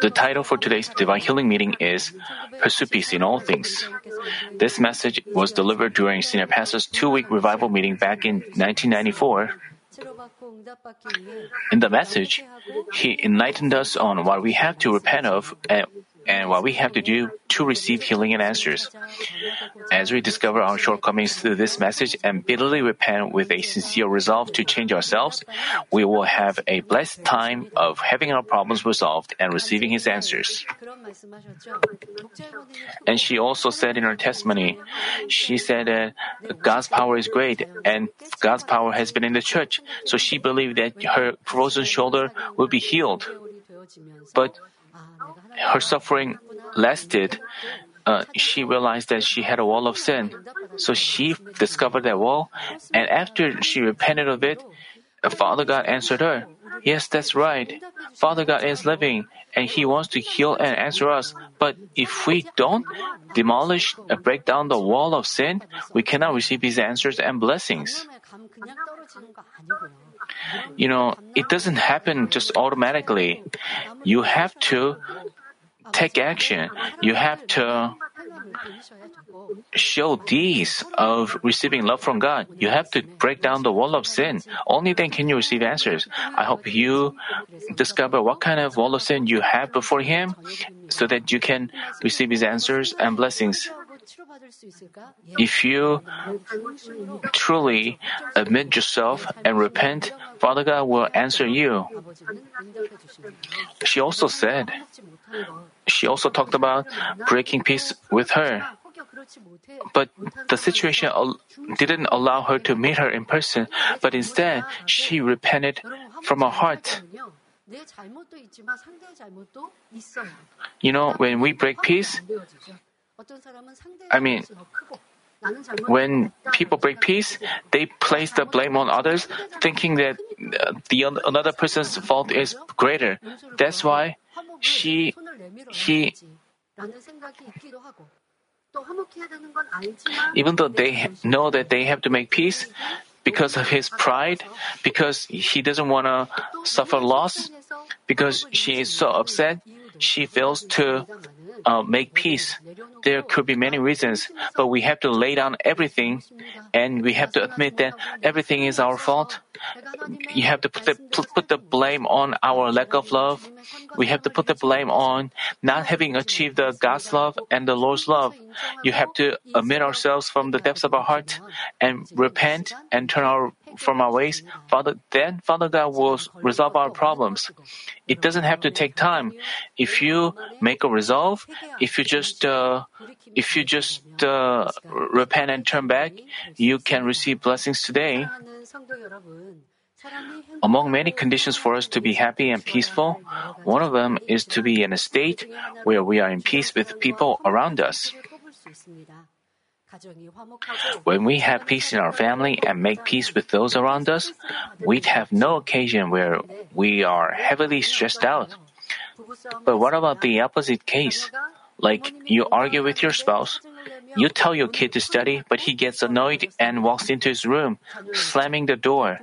The title for today's Divine Healing Meeting is Pursue Peace in All Things. This message was delivered during Senior Pastor's two week revival meeting back in 1994. In the message, he enlightened us on what we have to repent of and and what we have to do to receive healing and answers. As we discover our shortcomings through this message and bitterly repent with a sincere resolve to change ourselves, we will have a blessed time of having our problems resolved and receiving His answers. And she also said in her testimony, she said that God's power is great and God's power has been in the church, so she believed that her frozen shoulder will be healed. But her suffering lasted, uh, she realized that she had a wall of sin. So she discovered that wall, and after she repented of it, Father God answered her, Yes, that's right. Father God is living, and He wants to heal and answer us. But if we don't demolish, break down the wall of sin, we cannot receive His answers and blessings. You know, it doesn't happen just automatically. You have to take action. You have to show deeds of receiving love from God. You have to break down the wall of sin. Only then can you receive answers. I hope you discover what kind of wall of sin you have before Him so that you can receive His answers and blessings. If you truly admit yourself and repent, Father God will answer you. She also said, she also talked about breaking peace with her. But the situation didn't allow her to meet her in person, but instead she repented from her heart. You know, when we break peace, I mean, when people break peace, they place the blame on others, thinking that uh, the another person's fault is greater. That's why she, he, even though they know that they have to make peace, because of his pride, because he doesn't want to suffer loss, because she is so upset, she fails to uh, make peace. There could be many reasons, but we have to lay down everything and we have to admit that everything is our fault. You have to put the, put the blame on our lack of love. We have to put the blame on not having achieved the God's love and the Lord's love. You have to admit ourselves from the depths of our heart and repent and turn our from our ways. Father, then Father God will resolve our problems. It doesn't have to take time. If you make a resolve, if you just uh, if you just uh, repent and turn back, you can receive blessings today. Among many conditions for us to be happy and peaceful, one of them is to be in a state where we are in peace with people around us. When we have peace in our family and make peace with those around us, we'd have no occasion where we are heavily stressed out. But what about the opposite case? Like you argue with your spouse, you tell your kid to study, but he gets annoyed and walks into his room, slamming the door.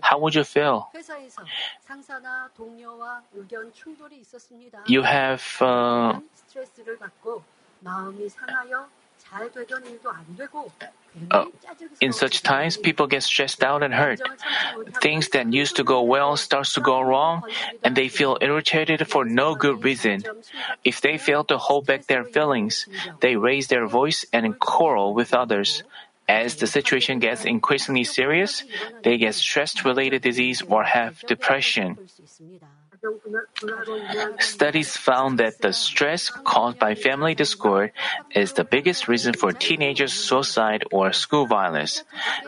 How would you feel? You have uh, uh, in such times, people get stressed out and hurt. Things that used to go well starts to go wrong, and they feel irritated for no good reason. If they fail to hold back their feelings, they raise their voice and quarrel with others. As the situation gets increasingly serious, they get stress-related disease or have depression. Studies found that the stress caused by family discord is the biggest reason for teenagers' suicide or school violence,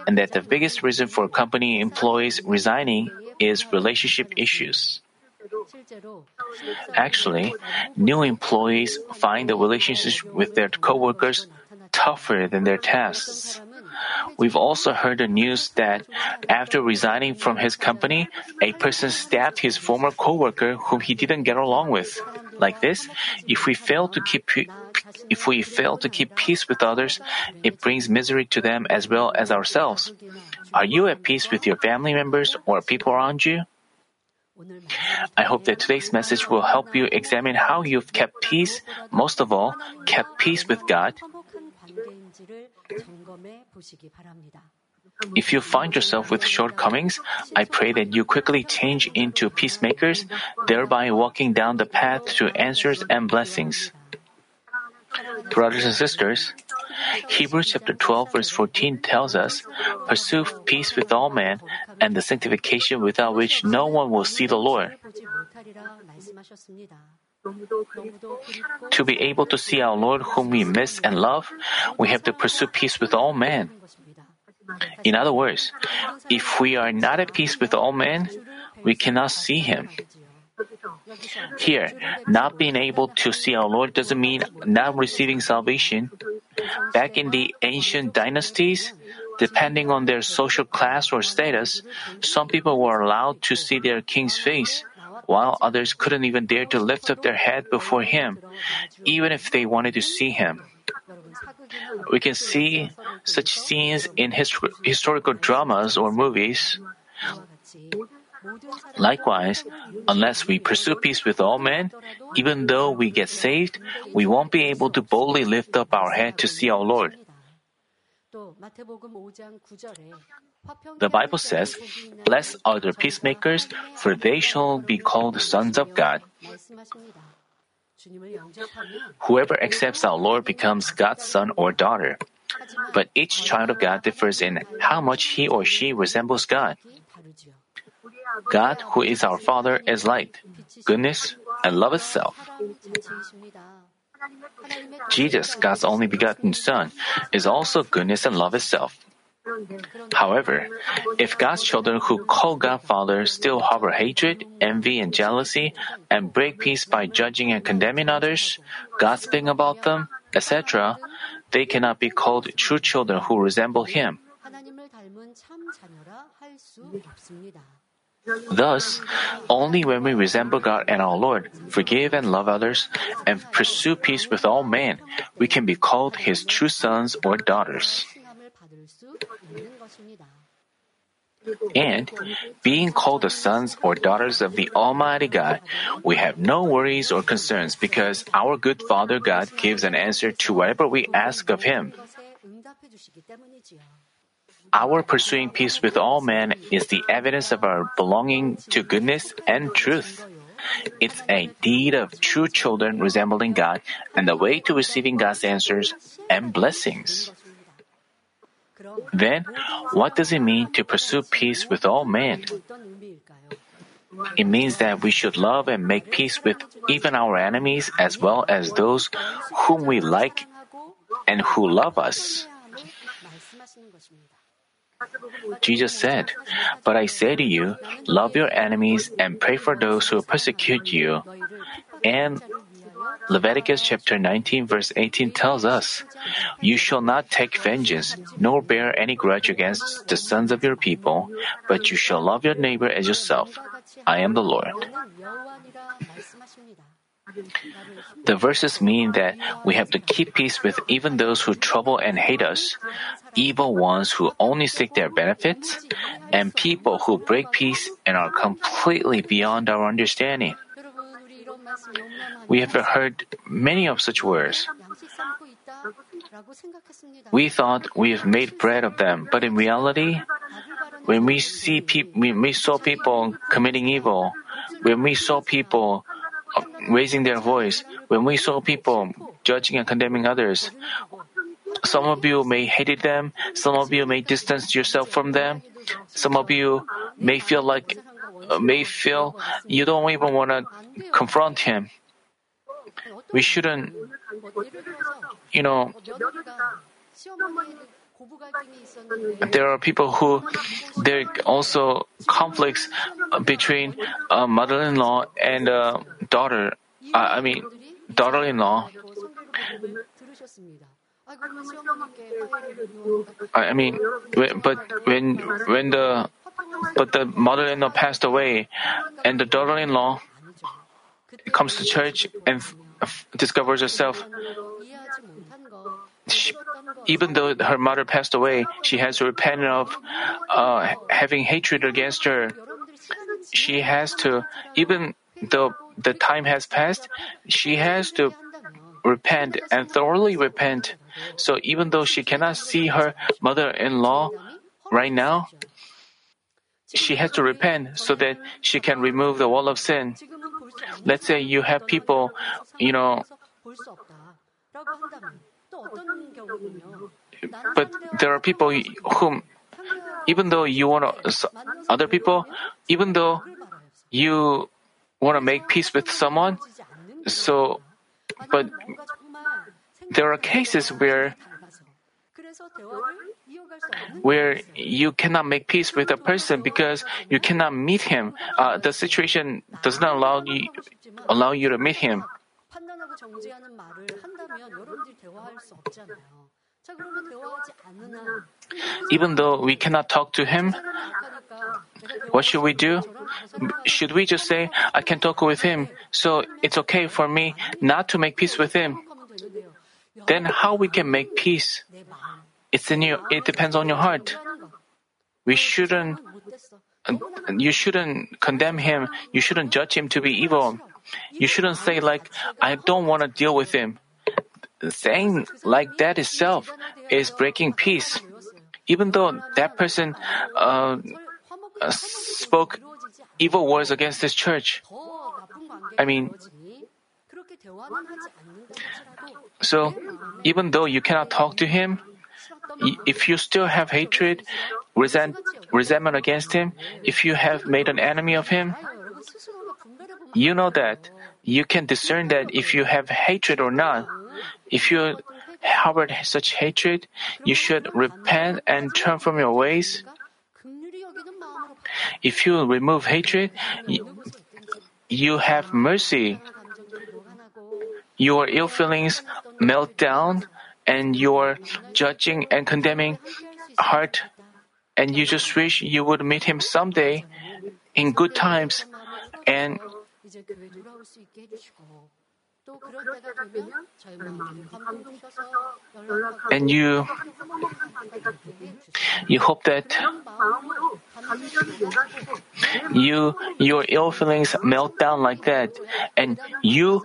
and that the biggest reason for company employees resigning is relationship issues. Actually, new employees find the relationships with their coworkers tougher than their tasks. We've also heard the news that after resigning from his company, a person stabbed his former coworker whom he didn't get along with. Like this, if we fail to keep if we fail to keep peace with others, it brings misery to them as well as ourselves. Are you at peace with your family members or people around you? I hope that today's message will help you examine how you've kept peace, most of all, kept peace with God. If you find yourself with shortcomings, I pray that you quickly change into peacemakers, thereby walking down the path to answers and blessings. Brothers and sisters, Hebrews chapter 12 verse 14 tells us, Pursue peace with all men and the sanctification without which no one will see the Lord. To be able to see our Lord whom we miss and love, we have to pursue peace with all men. In other words, if we are not at peace with all men, we cannot see Him. Here, not being able to see our Lord doesn't mean not receiving salvation. Back in the ancient dynasties, depending on their social class or status, some people were allowed to see their king's face, while others couldn't even dare to lift up their head before him, even if they wanted to see him. We can see such scenes in historical dramas or movies. Likewise, unless we pursue peace with all men, even though we get saved, we won't be able to boldly lift up our head to see our Lord. The Bible says, Blessed are the peacemakers, for they shall be called sons of God. Whoever accepts our Lord becomes God's son or daughter. But each child of God differs in how much he or she resembles God. God, who is our Father, is light, goodness, and love itself. Jesus, God's only begotten Son, is also goodness and love itself. However, if God's children who call God Father still harbor hatred, envy, and jealousy, and break peace by judging and condemning others, gossiping about them, etc., they cannot be called true children who resemble Him. Thus, only when we resemble God and our Lord, forgive and love others, and pursue peace with all men, we can be called His true sons or daughters. And being called the sons or daughters of the Almighty God, we have no worries or concerns because our good Father God gives an answer to whatever we ask of Him. Our pursuing peace with all men is the evidence of our belonging to goodness and truth. It's a deed of true children resembling God and the way to receiving God's answers and blessings. Then, what does it mean to pursue peace with all men? It means that we should love and make peace with even our enemies as well as those whom we like and who love us. Jesus said, But I say to you, love your enemies and pray for those who persecute you. And Leviticus chapter 19 verse 18 tells us, You shall not take vengeance, nor bear any grudge against the sons of your people, but you shall love your neighbor as yourself. I am the Lord. The verses mean that we have to keep peace with even those who trouble and hate us, evil ones who only seek their benefits, and people who break peace and are completely beyond our understanding. We have heard many of such words. We thought we have made bread of them, but in reality, when we see people, when we saw people committing evil, when we saw people raising their voice, when we saw people judging and condemning others, some of you may hate them, some of you may distance yourself from them, some of you may feel like uh, may feel you don't even want to confront him. We shouldn't, you know, there are people who there are also conflicts uh, between a mother-in-law and a daughter. Uh, I mean, daughter-in-law. I mean, but when when the but the mother-in-law passed away, and the daughter-in-law comes to church and discovers herself. She, even though her mother passed away, she has repented of uh, having hatred against her. she has to, even though the time has passed, she has to repent and thoroughly repent. So even though she cannot see her mother-in-law right now, she has to repent so that she can remove the wall of sin. Let's say you have people, you know, but there are people whom, even though you want to, other people, even though you want to make peace with someone, so, but there are cases where where you cannot make peace with a person because you cannot meet him. Uh, the situation does not allow you allow you to meet him. Even though we cannot talk to him, what should we do? Should we just say, I can talk with him, so it's okay for me not to make peace with him? Then how we can make peace? It's in you, it depends on your heart. We shouldn't, you shouldn't condemn him, you shouldn't judge him to be evil. You shouldn't say like, I don't want to deal with him. Saying like that itself is breaking peace. Even though that person uh, spoke evil words against this church. I mean, so even though you cannot talk to him, if you still have hatred, resent, resentment against him, if you have made an enemy of him, you know that you can discern that if you have hatred or not. If you harbor such hatred, you should repent and turn from your ways. If you remove hatred, you have mercy. Your ill feelings melt down and your judging and condemning heart, and you just wish you would meet him someday in good times, and and you you hope that you your ill feelings melt down like that and you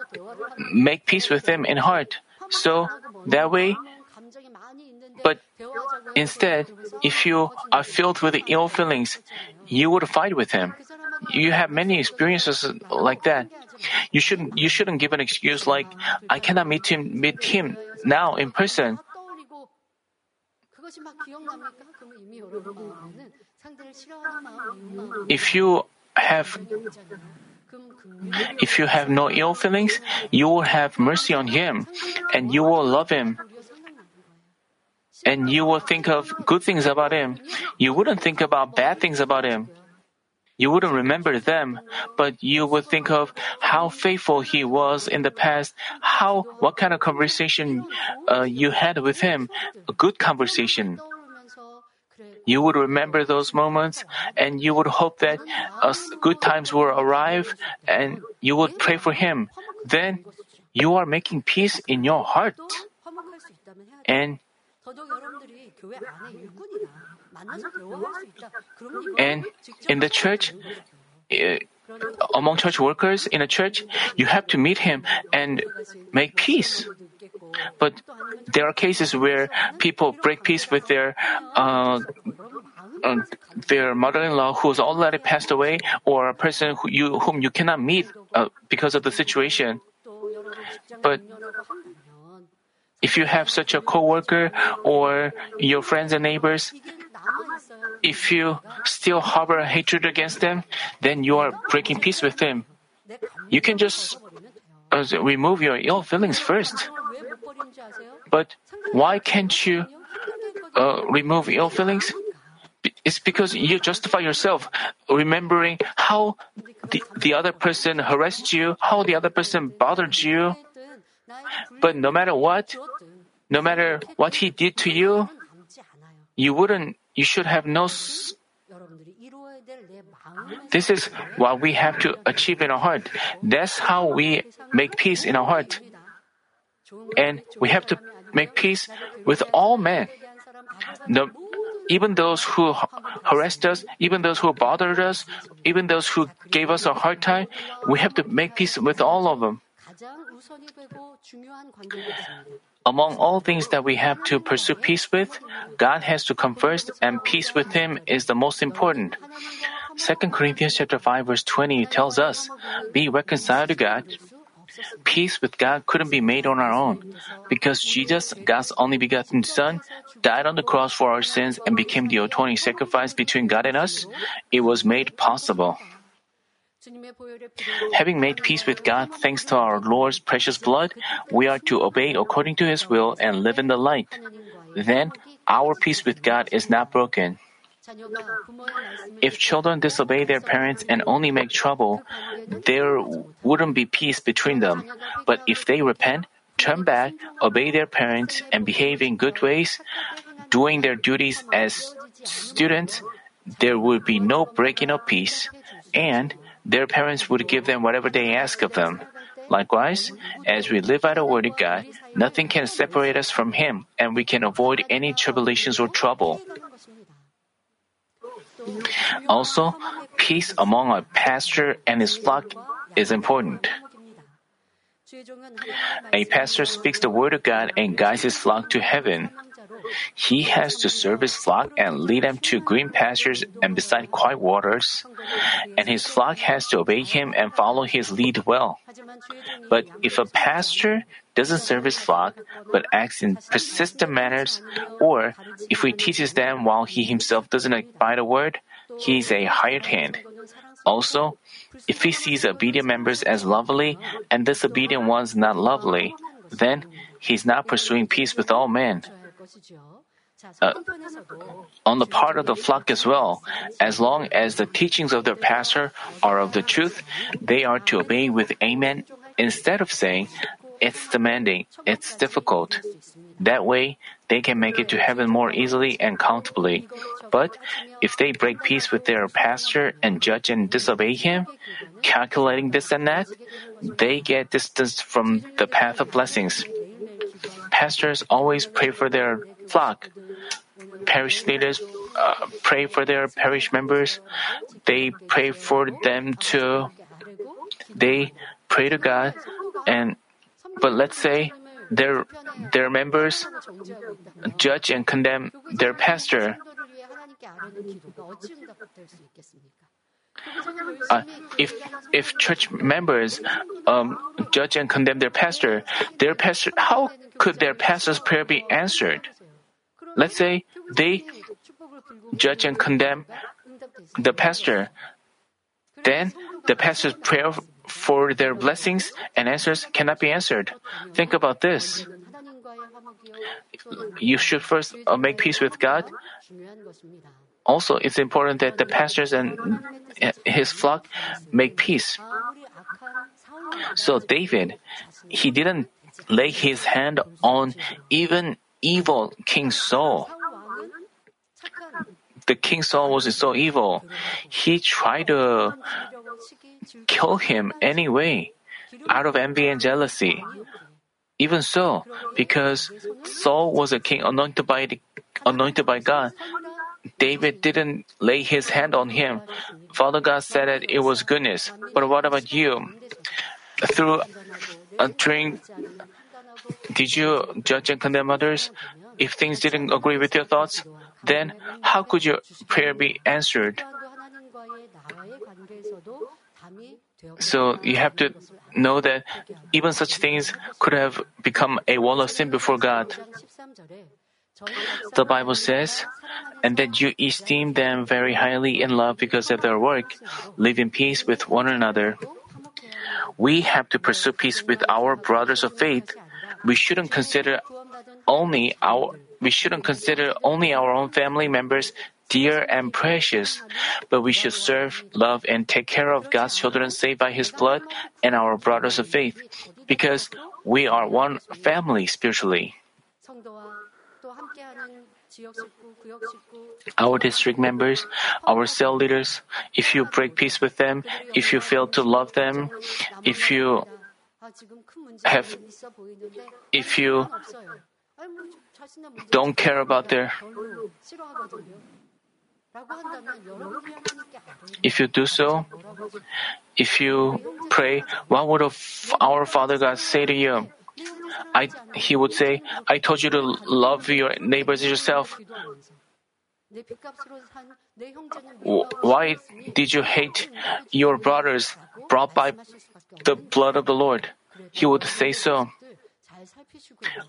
make peace with them in heart so that way, but instead, if you are filled with ill feelings, you would fight with him. You have many experiences like that. You shouldn't you shouldn't give an excuse like I cannot meet him meet him now in person. If you have if you have no ill feelings, you will have mercy on him, and you will love him. And you will think of good things about him. You wouldn't think about bad things about him. You wouldn't remember them, but you would think of how faithful he was in the past, how, what kind of conversation uh, you had with him, a good conversation. You would remember those moments and you would hope that uh, good times will arrive and you would pray for him. Then you are making peace in your heart. And and in the church, uh, among church workers in a church, you have to meet him and make peace. But there are cases where people break peace with their uh, uh, their mother-in-law who's already passed away, or a person who you, whom you cannot meet uh, because of the situation. But if you have such a coworker or your friends and neighbors, if you still harbor hatred against them, then you are breaking peace with them. You can just uh, remove your ill feelings first. But why can't you uh, remove ill feelings? It's because you justify yourself, remembering how the, the other person harassed you, how the other person bothered you. But no matter what, no matter what he did to you, you wouldn't, you should have no. This is what we have to achieve in our heart. That's how we make peace in our heart. And we have to make peace with all men. No, even those who harassed us, even those who bothered us, even those who gave us a hard time, we have to make peace with all of them. Among all things that we have to pursue peace with, God has to come first and peace with him is the most important. 2 Corinthians chapter 5 verse 20 tells us, be reconciled to God. Peace with God couldn't be made on our own because Jesus, God's only begotten Son, died on the cross for our sins and became the atoning sacrifice between God and us. It was made possible. Having made peace with God thanks to our Lord's precious blood, we are to obey according to His will and live in the light. Then, our peace with God is not broken. If children disobey their parents and only make trouble, there wouldn't be peace between them. But if they repent, turn back, obey their parents, and behave in good ways, doing their duties as students, there would be no breaking of peace. And their parents would give them whatever they ask of them. Likewise, as we live out the Word of God, nothing can separate us from Him, and we can avoid any tribulations or trouble. Also, peace among a pastor and his flock is important. A pastor speaks the word of God and guides his flock to heaven. He has to serve his flock and lead them to green pastures and beside quiet waters. And his flock has to obey him and follow his lead well. But if a pastor doesn't serve his flock, but acts in persistent manners, or if he teaches them while he himself doesn't abide the word, he is a hired hand. Also, if he sees obedient members as lovely and disobedient ones not lovely, then he is not pursuing peace with all men. Uh, on the part of the flock as well, as long as the teachings of their pastor are of the truth, they are to obey with amen instead of saying, it's demanding, it's difficult. That way, they can make it to heaven more easily and comfortably. But if they break peace with their pastor and judge and disobey him, calculating this and that, they get distanced from the path of blessings. Pastors always pray for their flock. Parish leaders uh, pray for their parish members. They pray for them to. They pray to God and but let's say their, their members judge and condemn their pastor. Uh, if if church members um, judge and condemn their pastor, their pastor, how could their pastor's prayer be answered? Let's say they judge and condemn the pastor, then the pastor's prayer for their blessings and answers cannot be answered. Think about this. You should first uh, make peace with God. Also, it's important that the pastors and his flock make peace. So David, he didn't lay his hand on even evil King Saul. The King Saul was so evil. He tried to kill him anyway, out of envy and jealousy. Even so, because Saul was a king anointed by the, anointed by God, David didn't lay his hand on him. Father God said that it was goodness. But what about you? Through a drink, did you judge and condemn others? If things didn't agree with your thoughts, then how could your prayer be answered? So you have to know that even such things could have become a wall of sin before God. The Bible says, and that you esteem them very highly in love because of their work, live in peace with one another. We have to pursue peace with our brothers of faith. We shouldn't consider only our we shouldn't consider only our own family members dear and precious, but we should serve, love, and take care of God's children saved by His blood and our brothers of faith, because we are one family spiritually. Our district members, our cell leaders, if you break peace with them, if you fail to love them, if you have, if you don't care about their. If you do so, if you pray, what would our Father God say to you? I, he would say, I told you to love your neighbors as yourself. Why did you hate your brothers brought by the blood of the Lord? He would say so.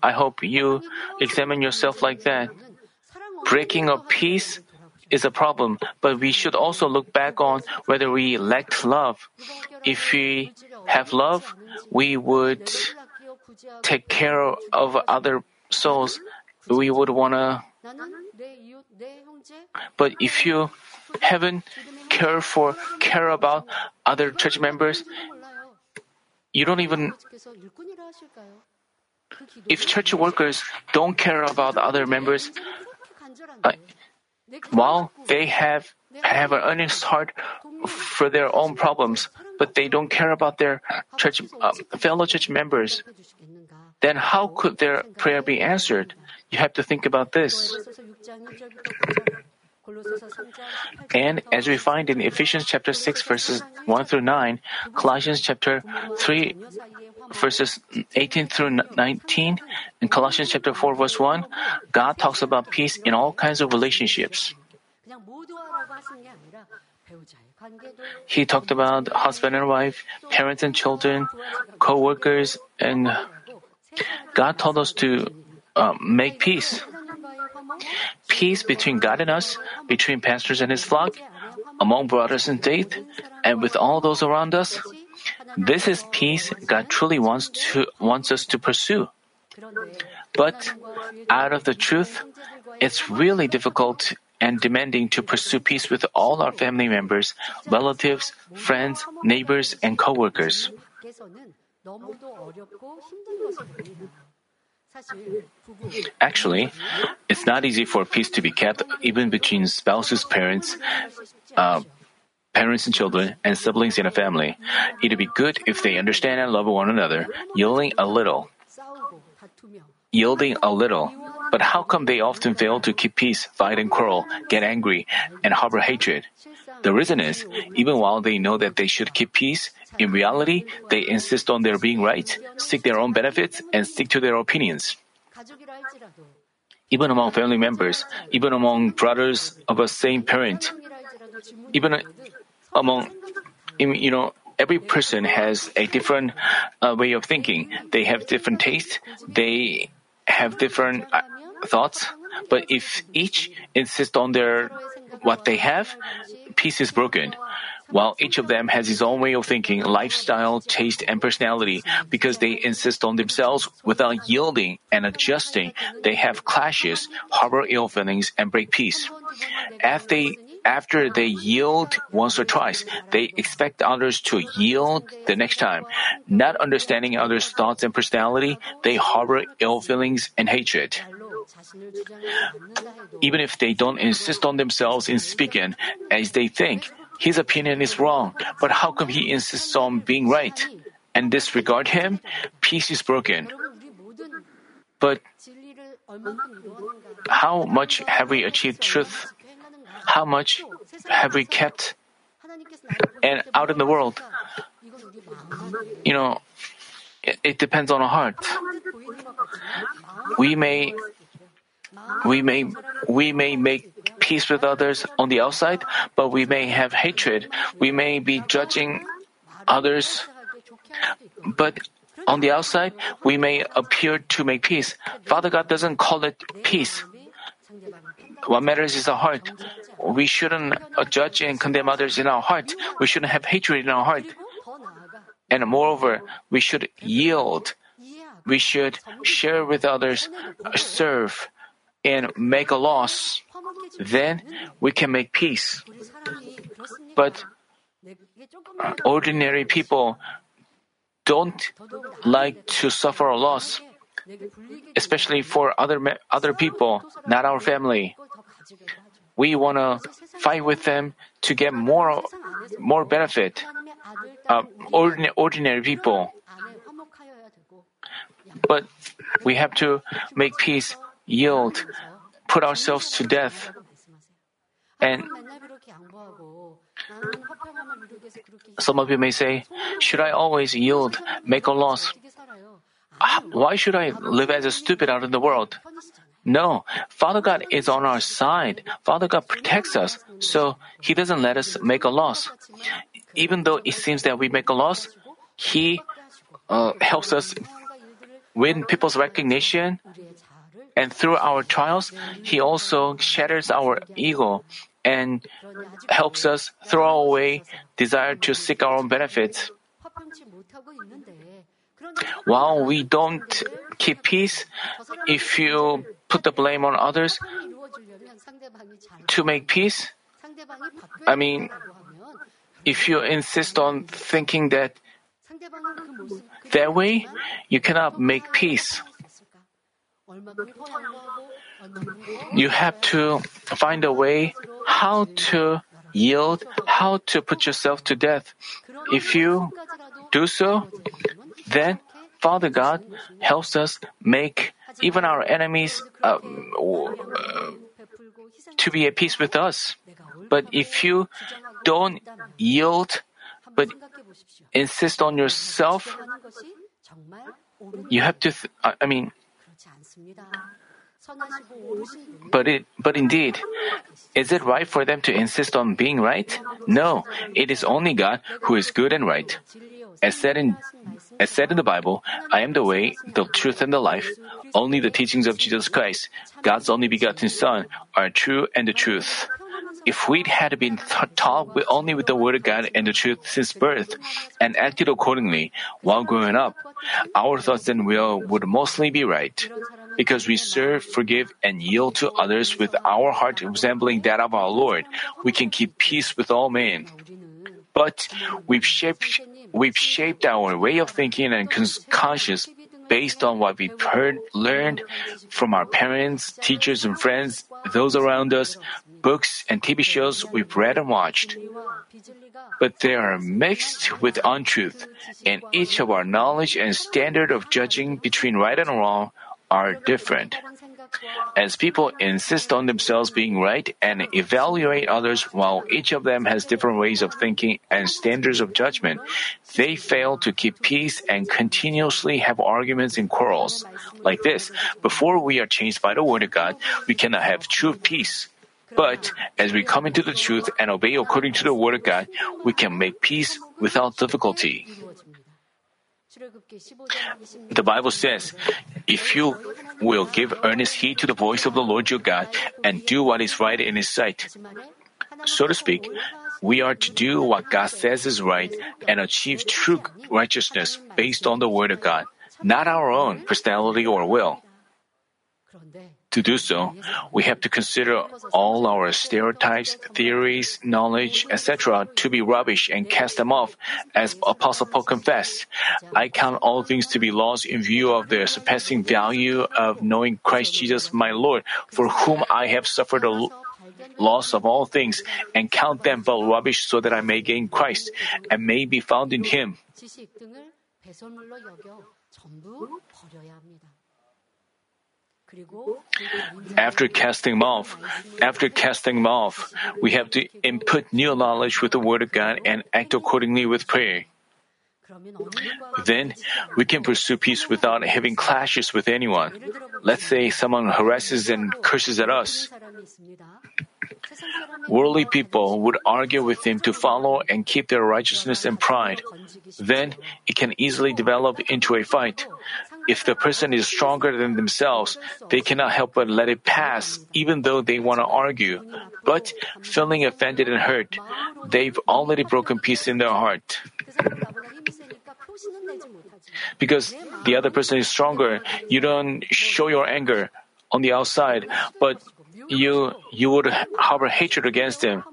I hope you examine yourself like that. Breaking of peace is a problem, but we should also look back on whether we lacked love. If we have love, we would take care of other souls. We would want to. But if you haven't care for care about other church members, you don't even if church workers don't care about other members, uh, while they have have an earnest heart for their own problems, but they don't care about their church uh, fellow church members, then how could their prayer be answered? You have to think about this. And as we find in Ephesians chapter 6 verses 1 through 9, Colossians chapter 3 verses 18 through 19, and Colossians chapter 4 verse 1, God talks about peace in all kinds of relationships. He talked about husband and wife, parents and children, co-workers, and God told us to uh, make peace. Peace between God and us, between pastors and his flock, among brothers in faith, and with all those around us. This is peace God truly wants to wants us to pursue. But out of the truth, it's really difficult and demanding to pursue peace with all our family members, relatives, friends, neighbors, and co-workers. Actually, it's not easy for peace to be kept even between spouses, parents, uh, parents and children, and siblings in a family. It'd be good if they understand and love one another, yielding a little. Yielding a little. But how come they often fail to keep peace, fight and quarrel, get angry, and harbor hatred? The reason is, even while they know that they should keep peace, in reality, they insist on their being right, seek their own benefits, and stick to their opinions. Even among family members, even among brothers of a same parent, even among, you know, every person has a different uh, way of thinking. They have different tastes. They have different uh, thoughts. But if each insists on their what they have, peace is broken. While each of them has his own way of thinking, lifestyle, taste, and personality, because they insist on themselves without yielding and adjusting, they have clashes, harbor ill feelings, and break peace. After they, after they yield once or twice, they expect others to yield the next time. Not understanding others' thoughts and personality, they harbor ill feelings and hatred. Even if they don't insist on themselves in speaking as they think, his opinion is wrong, but how come he insists on being right? And disregard him? Peace is broken. But how much have we achieved truth? How much have we kept? And out in the world, you know, it, it depends on our heart. We may we may, we may make peace with others on the outside, but we may have hatred. We may be judging others, but on the outside, we may appear to make peace. Father God doesn't call it peace. What matters is our heart. We shouldn't judge and condemn others in our heart. We shouldn't have hatred in our heart. And moreover, we should yield. We should share with others, serve, and make a loss, then we can make peace. But ordinary people don't like to suffer a loss, especially for other other people, not our family. We want to fight with them to get more more benefit. Uh, ordinary, ordinary people But we have to make peace, yield, put ourselves to death. And some of you may say, Should I always yield, make a loss? Why should I live as a stupid out in the world? No, Father God is on our side. Father God protects us, so He doesn't let us make a loss. Even though it seems that we make a loss, He uh, helps us win people's recognition, and through our trials, He also shatters our ego and helps us throw away desire to seek our own benefits. While we don't keep peace, if you put the blame on others to make peace, I mean, if you insist on thinking that that way, you cannot make peace. You have to find a way how to yield, how to put yourself to death. If you do so, then Father God helps us make even our enemies uh, uh, to be at peace with us. But if you don't yield, but insist on yourself, you have to, th- I mean, but it, but indeed, is it right for them to insist on being right? No, it is only God who is good and right. As said in, as said in the Bible, I am the way, the truth, and the life. Only the teachings of Jesus Christ, God's only begotten Son, are true and the truth. If we had been taught only with the Word of God and the truth since birth, and acted accordingly while growing up, our thoughts and will would mostly be right. Because we serve, forgive, and yield to others with our heart resembling that of our Lord, we can keep peace with all men. But we've shaped, we've shaped our way of thinking and conscience based on what we've heard, learned from our parents, teachers, and friends, those around us, books and TV shows we've read and watched. But they are mixed with untruth, and each of our knowledge and standard of judging between right and wrong are different. As people insist on themselves being right and evaluate others while each of them has different ways of thinking and standards of judgment, they fail to keep peace and continuously have arguments and quarrels. Like this, before we are changed by the Word of God, we cannot have true peace. But as we come into the truth and obey according to the Word of God, we can make peace without difficulty. The Bible says, if you will give earnest heed to the voice of the Lord your God and do what is right in His sight, so to speak, we are to do what God says is right and achieve true righteousness based on the Word of God, not our own personality or will. To do so, we have to consider all our stereotypes, theories, knowledge, etc. to be rubbish and cast them off, as Apostle Paul confessed. I count all things to be lost in view of the surpassing value of knowing Christ Jesus my Lord, for whom I have suffered the loss of all things, and count them but rubbish so that I may gain Christ and may be found in Him. After casting them off, after casting them off, we have to input new knowledge with the Word of God and act accordingly with prayer. Then we can pursue peace without having clashes with anyone. Let's say someone harasses and curses at us. Worldly people would argue with him to follow and keep their righteousness and pride. Then it can easily develop into a fight. If the person is stronger than themselves, they cannot help but let it pass, even though they want to argue. But feeling offended and hurt, they've already broken peace in their heart. Because the other person is stronger, you don't show your anger on the outside, but you you would harbor hatred against them.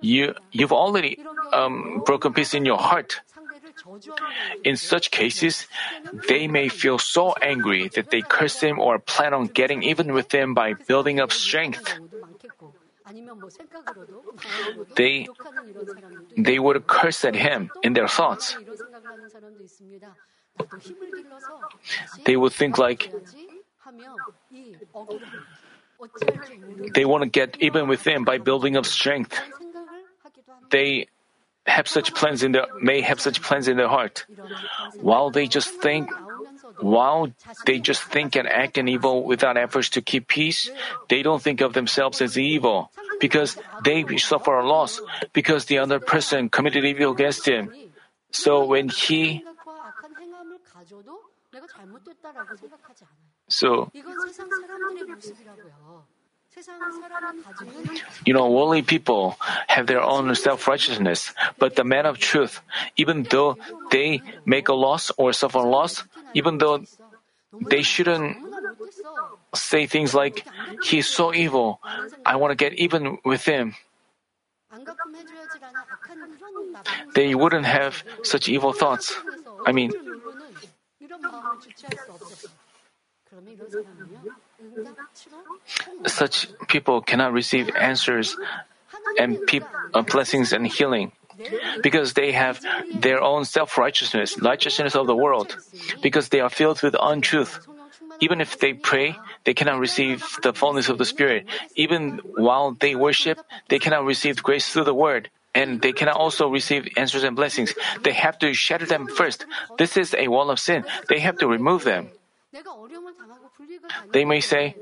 You you've already um, broken peace in your heart. In such cases, they may feel so angry that they curse him or plan on getting even with him by building up strength. They, they would curse at him in their thoughts. They would think like, they want to get even with him by building up strength. They have such plans in the may have such plans in their heart. While they just think while they just think and act in evil without efforts to keep peace, they don't think of themselves as evil because they suffer a loss because the other person committed evil against him. So when he so you know, worldly people have their own self righteousness, but the man of truth, even though they make a loss or suffer loss, even though they shouldn't say things like, He's so evil, I want to get even with him. They wouldn't have such evil thoughts. I mean, such people cannot receive answers and pe- uh, blessings and healing because they have their own self righteousness, righteousness of the world, because they are filled with untruth. Even if they pray, they cannot receive the fullness of the Spirit. Even while they worship, they cannot receive grace through the Word. And they cannot also receive answers and blessings. They have to shatter them first. This is a wall of sin. They have to remove them. They may say,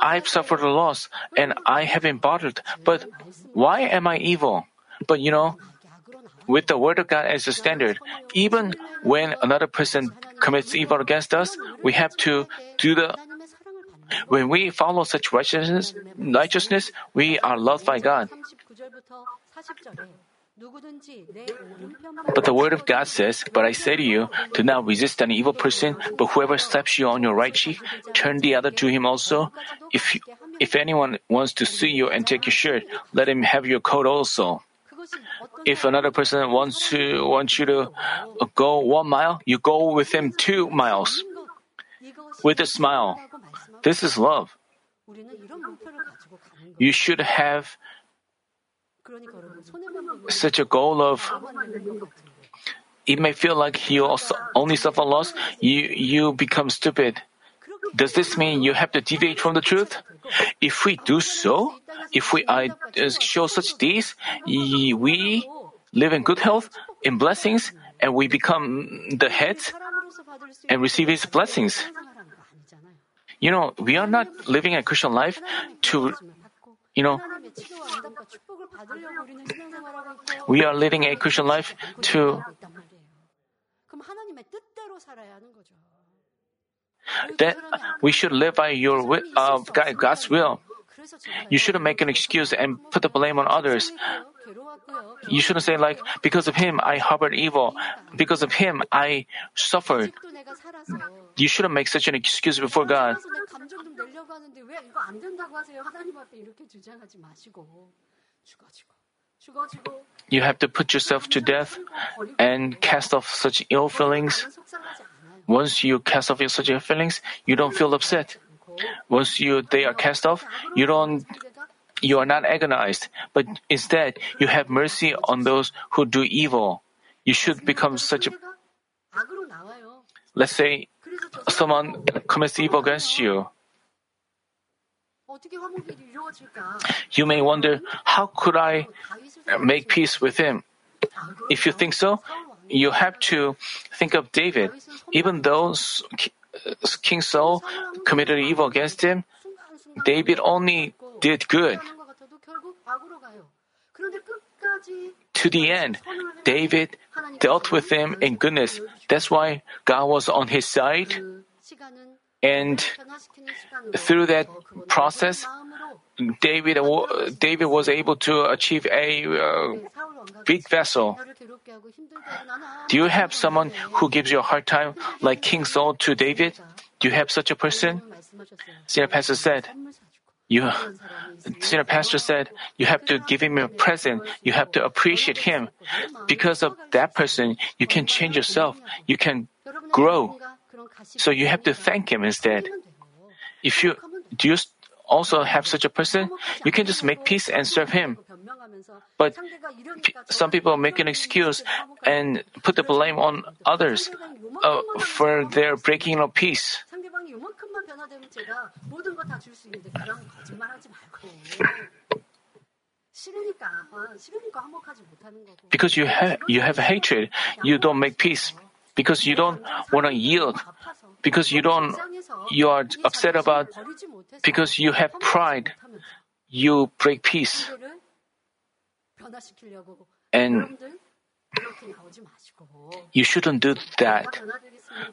I've suffered a loss and I have been bothered, but why am I evil? But you know, with the Word of God as a standard, even when another person commits evil against us, we have to do the when we follow such righteousness, righteousness, we are loved by God. But the Word of God says, But I say to you, do not resist an evil person, but whoever slaps you on your right cheek, turn the other to him also. If, you, if anyone wants to sue you and take your shirt, let him have your coat also. If another person wants to wants you to uh, go one mile, you go with him two miles. With a smile. This is love. You should have such a goal of it may feel like you only suffer loss, you, you become stupid. Does this mean you have to deviate from the truth? If we do so, if we uh, show such deeds, we live in good health, in blessings, and we become the head and receive His blessings. You know, we are not living a Christian life to, you know, we are living a Christian life to that we should live by your will, uh, God's will. You shouldn't make an excuse and put the blame on others. You shouldn't say like, because of him I harbored evil, because of him I suffered. You shouldn't make such an excuse before God. You have to put yourself to death and cast off such ill feelings. Once you cast off your such ill feelings, you don't feel upset. Once you they are cast off, you don't you are not agonized, but instead you have mercy on those who do evil. You should become such a let's say someone commits evil against you. You may wonder, how could I make peace with him? If you think so, you have to think of David. Even though King Saul committed evil against him, David only did good. To the end, David dealt with him in goodness. That's why God was on his side. And through that process, David, David was able to achieve a uh, big vessel. Do you have someone who gives you a hard time like King Saul to David? Do you have such a person? Senior pastor said, you, senior pastor said, you have to give him a present. You have to appreciate him. Because of that person, you can change yourself. You can grow. So you have to thank him instead. If you do you also have such a person, you can just make peace and serve him. But some people make an excuse and put the blame on others uh, for their breaking of peace. Because you have you have hatred, you don't make peace because you don't want to yield, because you don't, you are upset about, because you have pride, you break peace. And you shouldn't do that.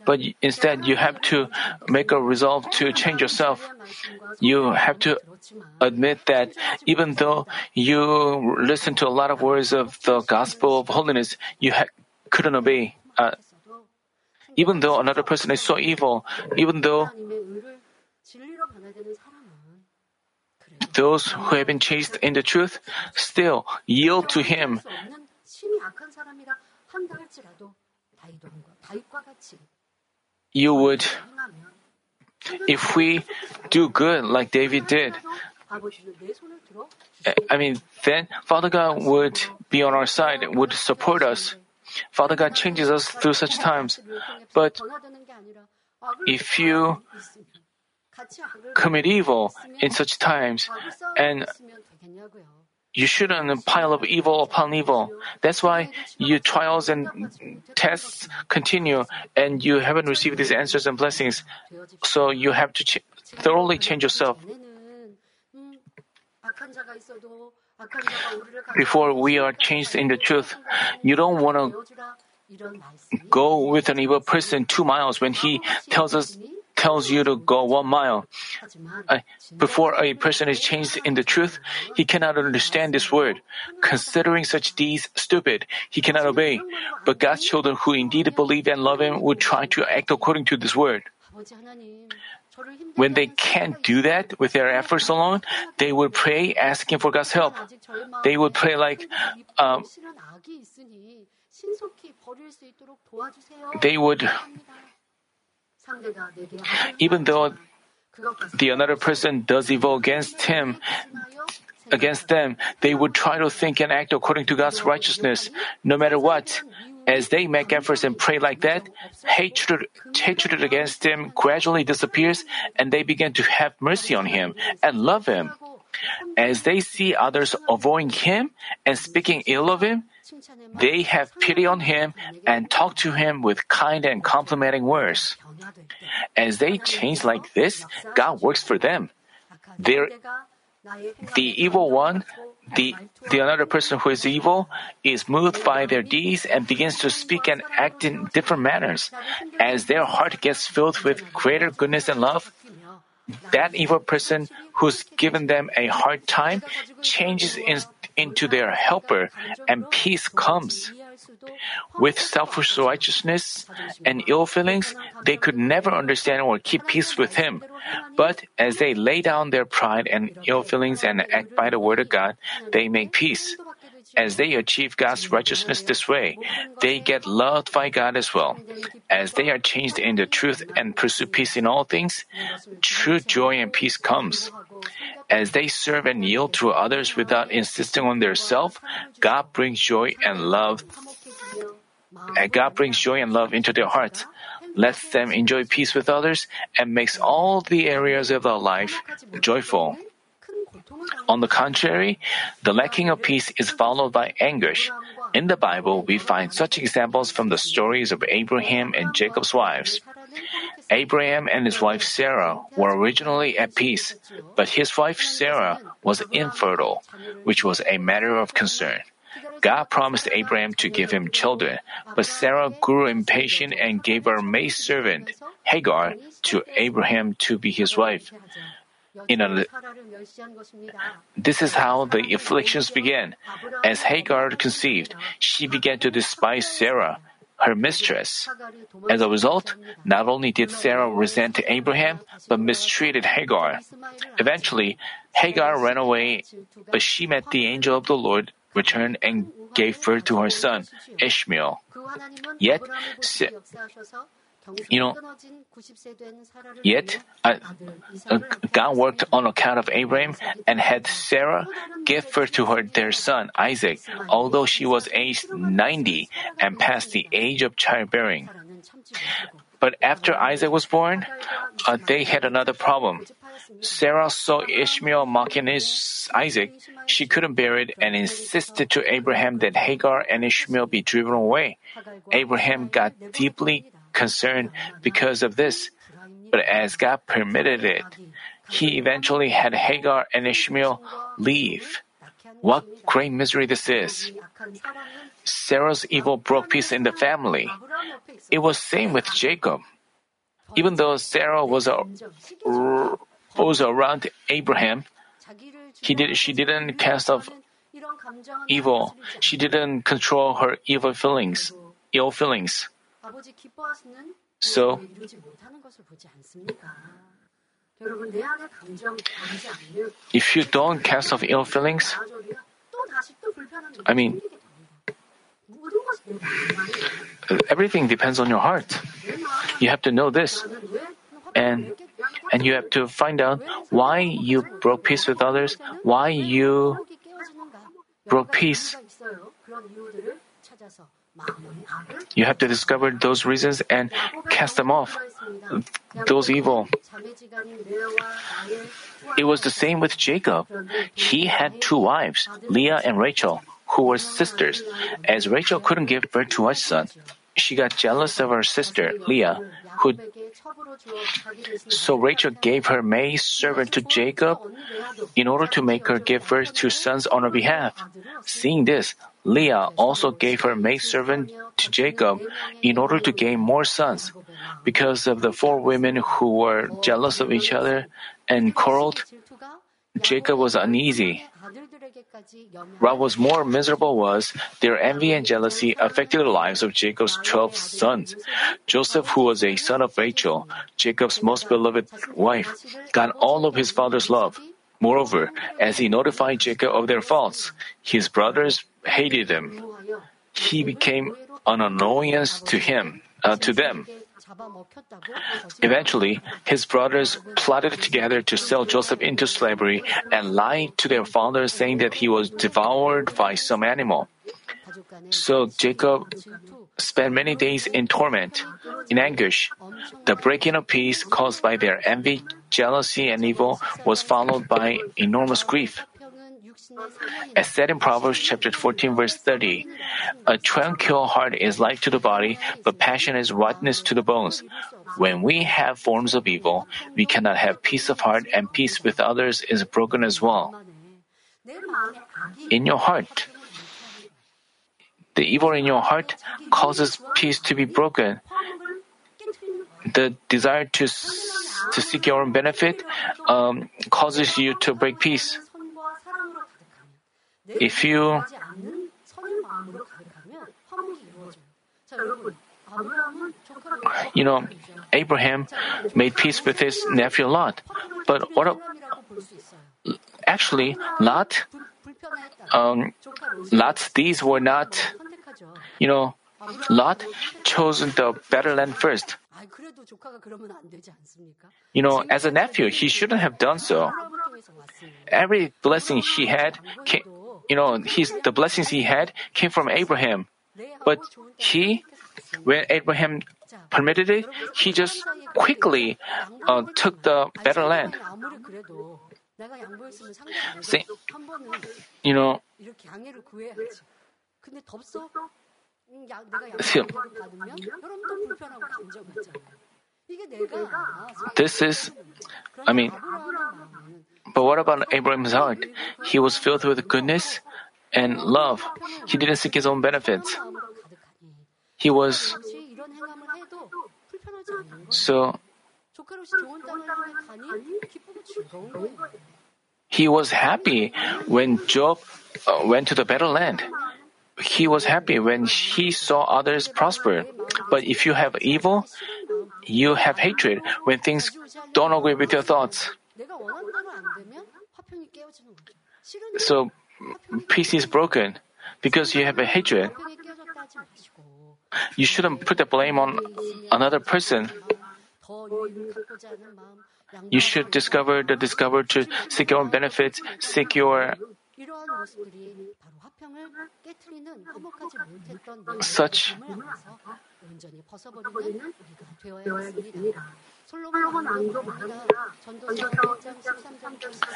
But instead, you have to make a resolve to change yourself. You have to admit that even though you listen to a lot of words of the gospel of holiness, you ha- couldn't obey. Uh, even though another person is so evil, even though those who have been chased in the truth still yield to him. You would, if we do good like David did, I mean, then Father God would be on our side, would support us. Father God changes us through such times. But if you commit evil in such times and you shouldn't pile up evil upon evil. That's why your trials and tests continue and you haven't received these answers and blessings. So you have to ch- thoroughly change yourself before we are changed in the truth. You don't want to go with an evil person two miles when he tells us tells you to go one mile. Uh, before a person is changed in the truth, he cannot understand this word. Considering such deeds stupid, he cannot obey. But God's children who indeed believe and love Him would try to act according to this word. When they can't do that with their efforts alone, they would pray asking for God's help. They would pray like, um, they would, even though the another person does evil against him, against them, they would try to think and act according to God's righteousness, no matter what. As they make efforts and pray like that, hatred, hatred against him gradually disappears and they begin to have mercy on him and love him. As they see others avoiding him and speaking ill of him, they have pity on him and talk to him with kind and complimenting words. As they change like this, God works for them. They're- The evil one, the, the another person who is evil, is moved by their deeds and begins to speak and act in different manners. As their heart gets filled with greater goodness and love, that evil person who's given them a hard time changes in, into their helper and peace comes. With selfish righteousness and ill feelings, they could never understand or keep peace with him. But as they lay down their pride and ill feelings and act by the word of God, they make peace. As they achieve God's righteousness this way, they get loved by God as well. As they are changed in the truth and pursue peace in all things, true joy and peace comes. As they serve and yield to others without insisting on their self, God brings joy and love. And God brings joy and love into their hearts, lets them enjoy peace with others, and makes all the areas of their life joyful. On the contrary, the lacking of peace is followed by anguish. In the Bible, we find such examples from the stories of Abraham and Jacob's wives. Abraham and his wife Sarah were originally at peace, but his wife Sarah was infertile, which was a matter of concern. God promised Abraham to give him children, but Sarah grew impatient and gave her maidservant, Hagar, to Abraham to be his wife. In a, this is how the afflictions began. As Hagar conceived, she began to despise Sarah, her mistress. As a result, not only did Sarah resent Abraham, but mistreated Hagar. Eventually, Hagar ran away, but she met the angel of the Lord, returned, and gave birth to her son, Ishmael. Yet, you know, yet uh, uh, God worked on account of Abraham and had Sarah give birth to her their son Isaac, although she was aged 90 and past the age of childbearing. But after Isaac was born, uh, they had another problem. Sarah saw Ishmael mocking his Isaac. She couldn't bear it and insisted to Abraham that Hagar and Ishmael be driven away. Abraham got deeply concerned because of this, but as God permitted it, he eventually had Hagar and Ishmael leave. What great misery this is! Sarah's evil broke peace in the family. It was same with Jacob. Even though Sarah was a, was around Abraham, he did she didn't cast off evil. She didn't control her evil feelings, ill feelings. So if you don't cast off ill feelings, I mean, everything depends on your heart. You have to know this. And and you have to find out why you broke peace with others, why you broke peace. You have to discover those reasons and cast them off. Those evil. It was the same with Jacob. He had two wives, Leah and Rachel, who were sisters. As Rachel couldn't give birth to a son, she got jealous of her sister, Leah, who so Rachel gave her maid servant to Jacob in order to make her give birth to sons on her behalf. Seeing this, Leah also gave her maid servant to Jacob in order to gain more sons. Because of the four women who were jealous of each other and quarreled, Jacob was uneasy. What was more miserable was their envy and jealousy affected the lives of Jacob's twelve sons. Joseph, who was a son of Rachel, Jacob's most beloved wife, got all of his father's love. Moreover, as he notified Jacob of their faults, his brothers hated him. He became an annoyance to him, uh, to them. Eventually, his brothers plotted together to sell Joseph into slavery and lied to their father saying that he was devoured by some animal. So Jacob spent many days in torment, in anguish. The breaking of peace caused by their envy, jealousy, and evil was followed by enormous grief. As said in Proverbs chapter 14 verse 30, a tranquil heart is life to the body, but passion is rottenness to the bones. When we have forms of evil, we cannot have peace of heart and peace with others is broken as well. In your heart, the evil in your heart causes peace to be broken. The desire to to seek your own benefit um, causes you to break peace. If you you know, Abraham made peace with his nephew Lot, but what? A, actually, Lot, um, Lot's deeds were not, you know, Lot chose the better land first. You know, as a nephew, he shouldn't have done so. Every blessing he had came, you know, his, the blessings he had came from Abraham. But he, when Abraham permitted it, he just quickly uh, took the better land. See, you know, see, this is, I mean, but what about Abraham's heart? He was filled with goodness and love. He didn't seek his own benefits. He was so he was happy when Job uh, went to the better land. He was happy when he saw others prosper. But if you have evil, you have hatred when things don't agree with your thoughts. So peace is broken because you have a hatred. You shouldn't put the blame on another person. You should discover the discover to seek your own benefits, seek your such 벗어버리는 우리가 되어야 했습니다. 솔로몬 왕도 말합니다. 전도서 1장 13장 14절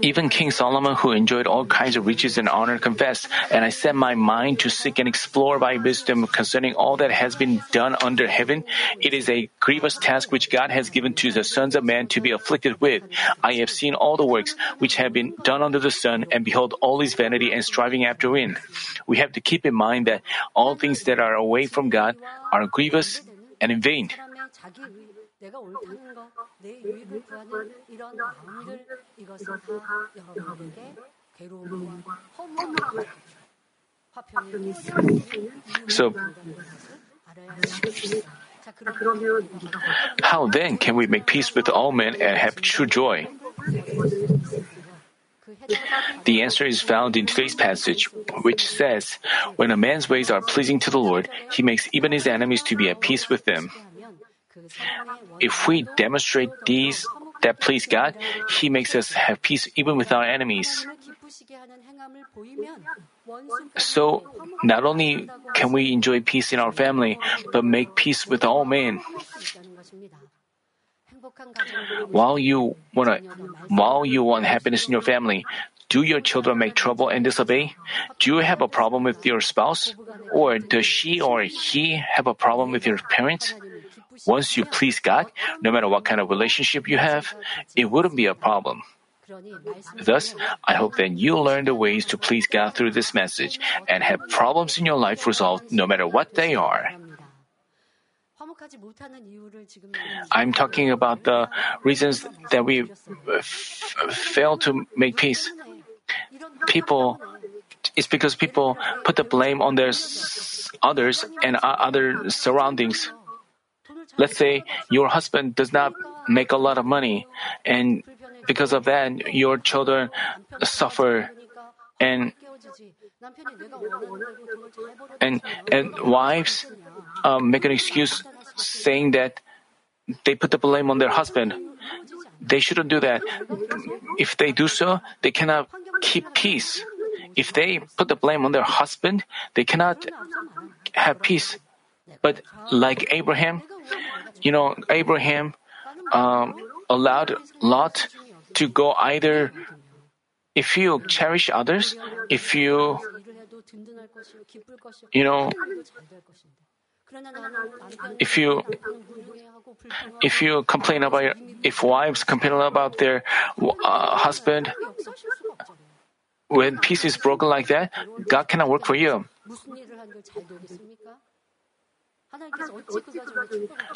Even King Solomon, who enjoyed all kinds of riches and honor, confessed, And I set my mind to seek and explore by wisdom concerning all that has been done under heaven. It is a grievous task which God has given to the sons of man to be afflicted with. I have seen all the works which have been done under the sun, and behold, all is vanity and striving after wind. We have to keep in mind that all things that are away from God are grievous and in vain. So, how then can we make peace with all men and have true joy? The answer is found in today's passage, which says, When a man's ways are pleasing to the Lord, he makes even his enemies to be at peace with them. If we demonstrate these that please God, he makes us have peace even with our enemies. So, not only can we enjoy peace in our family, but make peace with all men. While you want while you want happiness in your family, do your children make trouble and disobey? Do you have a problem with your spouse? Or does she or he have a problem with your parents? Once you please God, no matter what kind of relationship you have, it wouldn't be a problem. Thus, I hope that you learn the ways to please God through this message and have problems in your life resolved no matter what they are. I'm talking about the reasons that we f- fail to make peace. People, it's because people put the blame on their s- others and o- other surroundings. Let's say your husband does not make a lot of money, and because of that, your children suffer, and and and wives um, make an excuse saying that they put the blame on their husband. They shouldn't do that. If they do so, they cannot keep peace. If they put the blame on their husband, they cannot have peace. But like Abraham, you know, Abraham um, allowed Lot to go either. If you cherish others, if you you know, if you if you complain about your, if wives complain about their uh, husband when peace is broken like that god cannot work for you.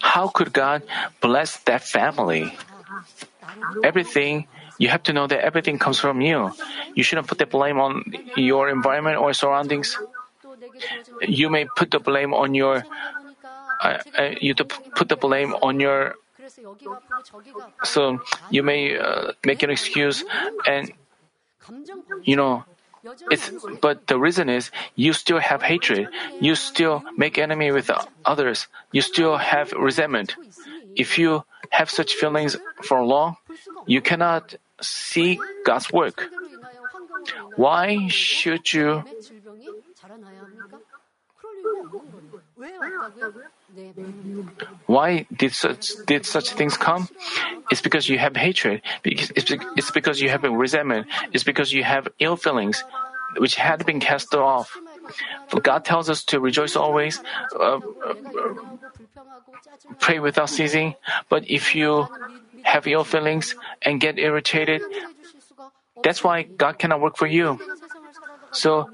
How could god bless that family? Everything you have to know that everything comes from you. You shouldn't put the blame on your environment or surroundings you may put the blame on your uh, uh, you to put the blame on your so you may uh, make an excuse and you know it's but the reason is you still have hatred. You still make enemy with others. You still have resentment. If you have such feelings for long you cannot see god's work. Why should you why did such did such things come? It's because you have hatred. It's because you have resentment. It's because you have ill feelings, which had been cast off. God tells us to rejoice always, uh, pray without ceasing. But if you have ill feelings and get irritated, that's why God cannot work for you. So,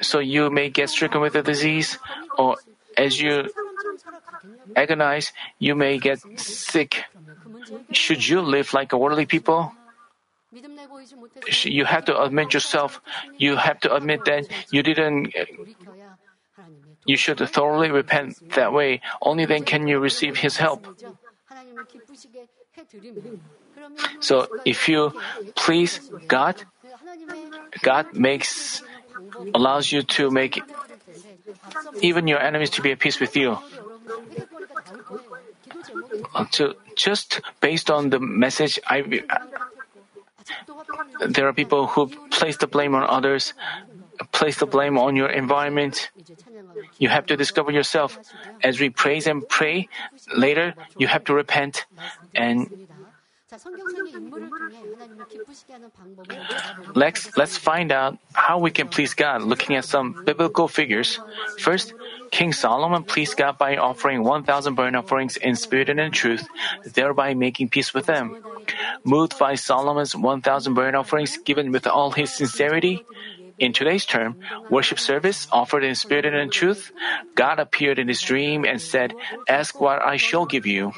so you may get stricken with a disease, or as you agonize, you may get sick. Should you live like worldly people? You have to admit yourself. You have to admit that you didn't. You should thoroughly repent that way. Only then can you receive His help. So if you please God, God makes allows you to make even your enemies to be at peace with you. Uh, to just based on the message, I, there are people who place the blame on others, place the blame on your environment. You have to discover yourself. As we praise and pray, later you have to repent and Next, let's find out how we can please God looking at some biblical figures. First, King Solomon pleased God by offering 1,000 burnt offerings in spirit and in truth, thereby making peace with them. Moved by Solomon's 1,000 burnt offerings given with all his sincerity, in today's term, worship service offered in spirit and in truth, God appeared in his dream and said, Ask what I shall give you.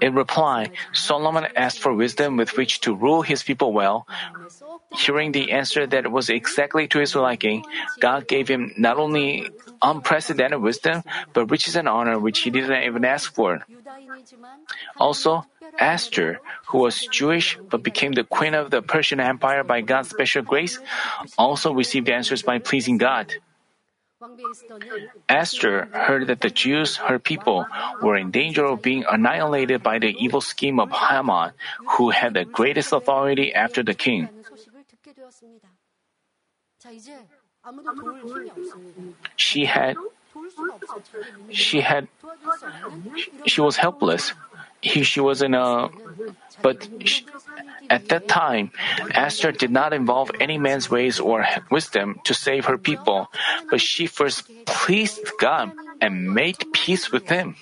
In reply, Solomon asked for wisdom with which to rule his people well. Hearing the answer that was exactly to his liking, God gave him not only unprecedented wisdom, but riches and honor which he didn't even ask for. Also, Esther, who was Jewish but became the queen of the Persian Empire by God's special grace, also received answers by pleasing God. Esther heard that the Jews, her people, were in danger of being annihilated by the evil scheme of Haman, who had the greatest authority after the king. She had she had she was helpless he, she was in a. But she, at that time, Esther did not involve any man's ways or wisdom to save her people, but she first pleased God and made peace with him.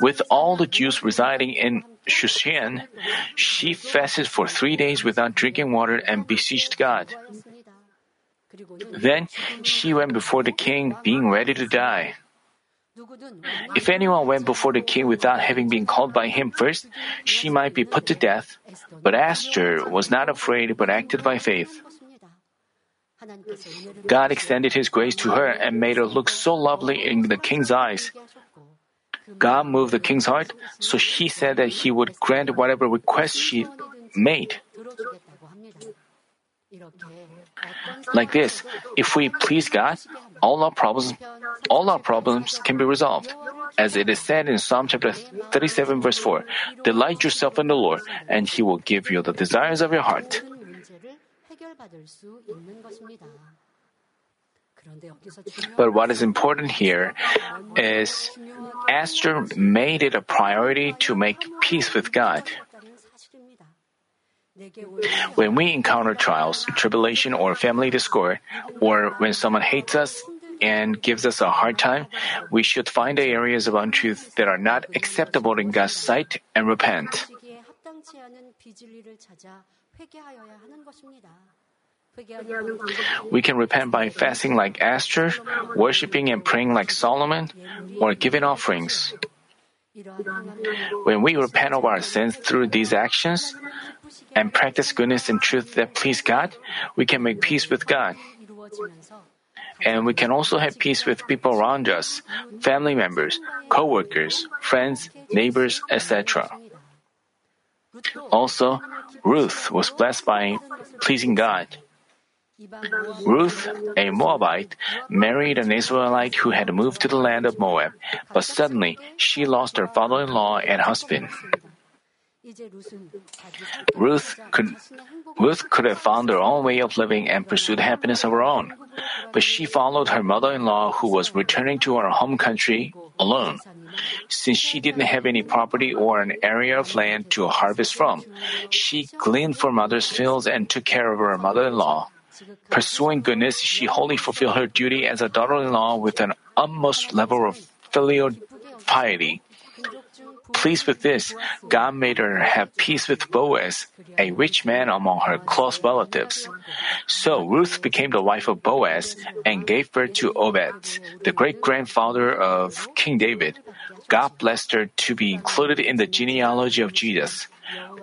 With all the Jews residing in Shushan, she fasted for three days without drinking water and beseeched God. Then she went before the king, being ready to die. If anyone went before the king without having been called by him first, she might be put to death. But Esther was not afraid but acted by faith. God extended his grace to her and made her look so lovely in the king's eyes. God moved the king's heart, so he said that he would grant whatever request she made. Like this, if we please God, all our problems all our problems can be resolved. As it is said in Psalm chapter 37 verse 4, delight yourself in the Lord and he will give you the desires of your heart. But what is important here is Esther made it a priority to make peace with God. When we encounter trials, tribulation, or family discord, or when someone hates us and gives us a hard time, we should find the areas of untruth that are not acceptable in God's sight and repent. We can repent by fasting like Esther, worshiping and praying like Solomon, or giving offerings. When we repent of our sins through these actions and practice goodness and truth that please God, we can make peace with God. And we can also have peace with people around us, family members, co workers, friends, neighbors, etc. Also, Ruth was blessed by pleasing God. Ruth, a Moabite, married an Israelite who had moved to the land of Moab, but suddenly she lost her father-in-law and husband. Ruth could Ruth could have found her own way of living and pursued happiness of her own. But she followed her mother-in-law who was returning to her home country alone. Since she didn't have any property or an area of land to harvest from, she gleaned from others' fields and took care of her mother-in-law. Pursuing goodness, she wholly fulfilled her duty as a daughter-in-law with an utmost level of filial piety. Pleased with this, God made her have peace with Boaz, a rich man among her close relatives. So Ruth became the wife of Boaz and gave birth to Obed, the great grandfather of King David. God blessed her to be included in the genealogy of Jesus.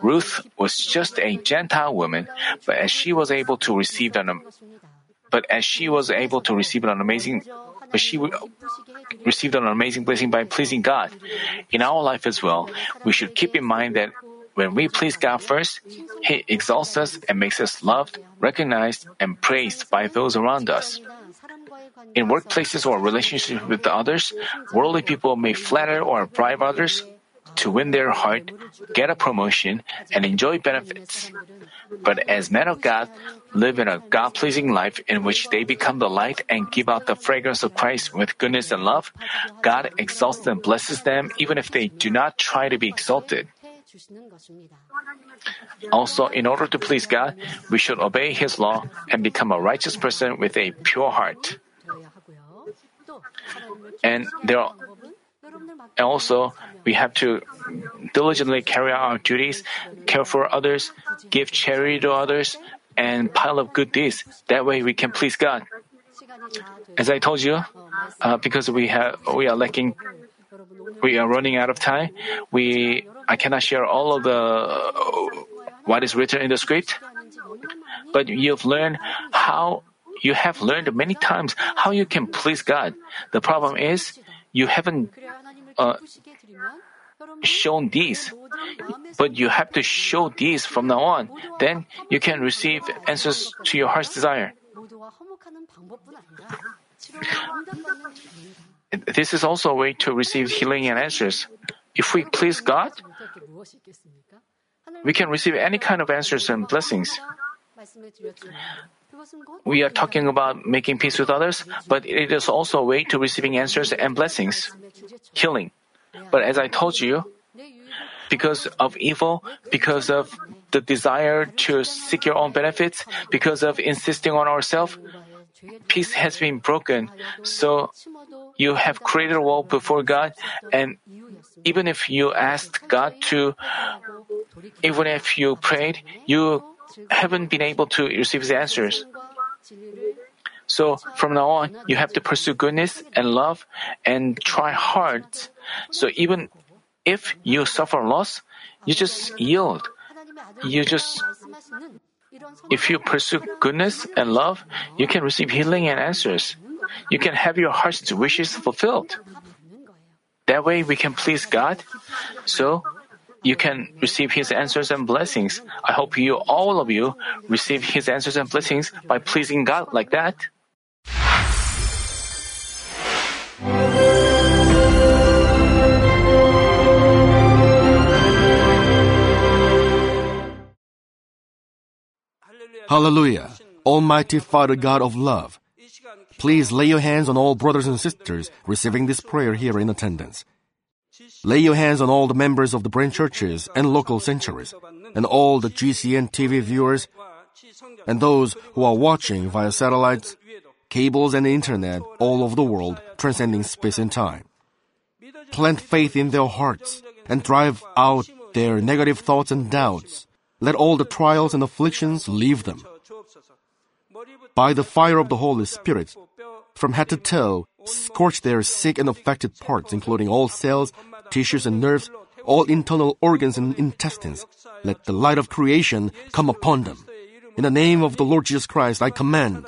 Ruth was just a Gentile woman, but as she was able to receive an but as she was able to receive an amazing but she received an amazing blessing by pleasing God. In our life as well, we should keep in mind that when we please God first, He exalts us and makes us loved, recognized, and praised by those around us. In workplaces or relationships with others, worldly people may flatter or bribe others. To win their heart, get a promotion, and enjoy benefits. But as men of God, live in a God pleasing life in which they become the light and give out the fragrance of Christ with goodness and love, God exalts and blesses them even if they do not try to be exalted. Also, in order to please God, we should obey His law and become a righteous person with a pure heart. And there are, and also, we have to diligently carry out our duties, care for others, give charity to others, and pile up good deeds. That way we can please God. As I told you, uh, because we have we are lacking, we are running out of time. We I cannot share all of the uh, what is written in the script, but you've learned how you have learned many times how you can please God. The problem is you haven't uh, shown these, but you have to show these from now on. Then you can receive answers to your heart's desire. This is also a way to receive healing and answers. If we please God, we can receive any kind of answers and blessings. We are talking about making peace with others, but it is also a way to receiving answers and blessings, healing. But as I told you, because of evil, because of the desire to seek your own benefits, because of insisting on ourselves, peace has been broken. So you have created a wall before God, and even if you asked God to, even if you prayed, you haven't been able to receive His answers. So from now on, you have to pursue goodness and love and try hard. So even if you suffer loss, you just yield. You just, if you pursue goodness and love, you can receive healing and answers. You can have your heart's wishes fulfilled. That way we can please God. So you can receive His answers and blessings. I hope you, all of you, receive His answers and blessings by pleasing God like that. Hallelujah. Almighty Father God of love. Please lay your hands on all brothers and sisters receiving this prayer here in attendance. Lay your hands on all the members of the branch churches and local sanctuaries, and all the GCN TV viewers, and those who are watching via satellites, cables, and internet all over the world, transcending space and time. Plant faith in their hearts and drive out their negative thoughts and doubts. Let all the trials and afflictions leave them. By the fire of the Holy Spirit, from head to toe, scorch their sick and affected parts, including all cells, tissues, and nerves, all internal organs and intestines. Let the light of creation come upon them. In the name of the Lord Jesus Christ, I command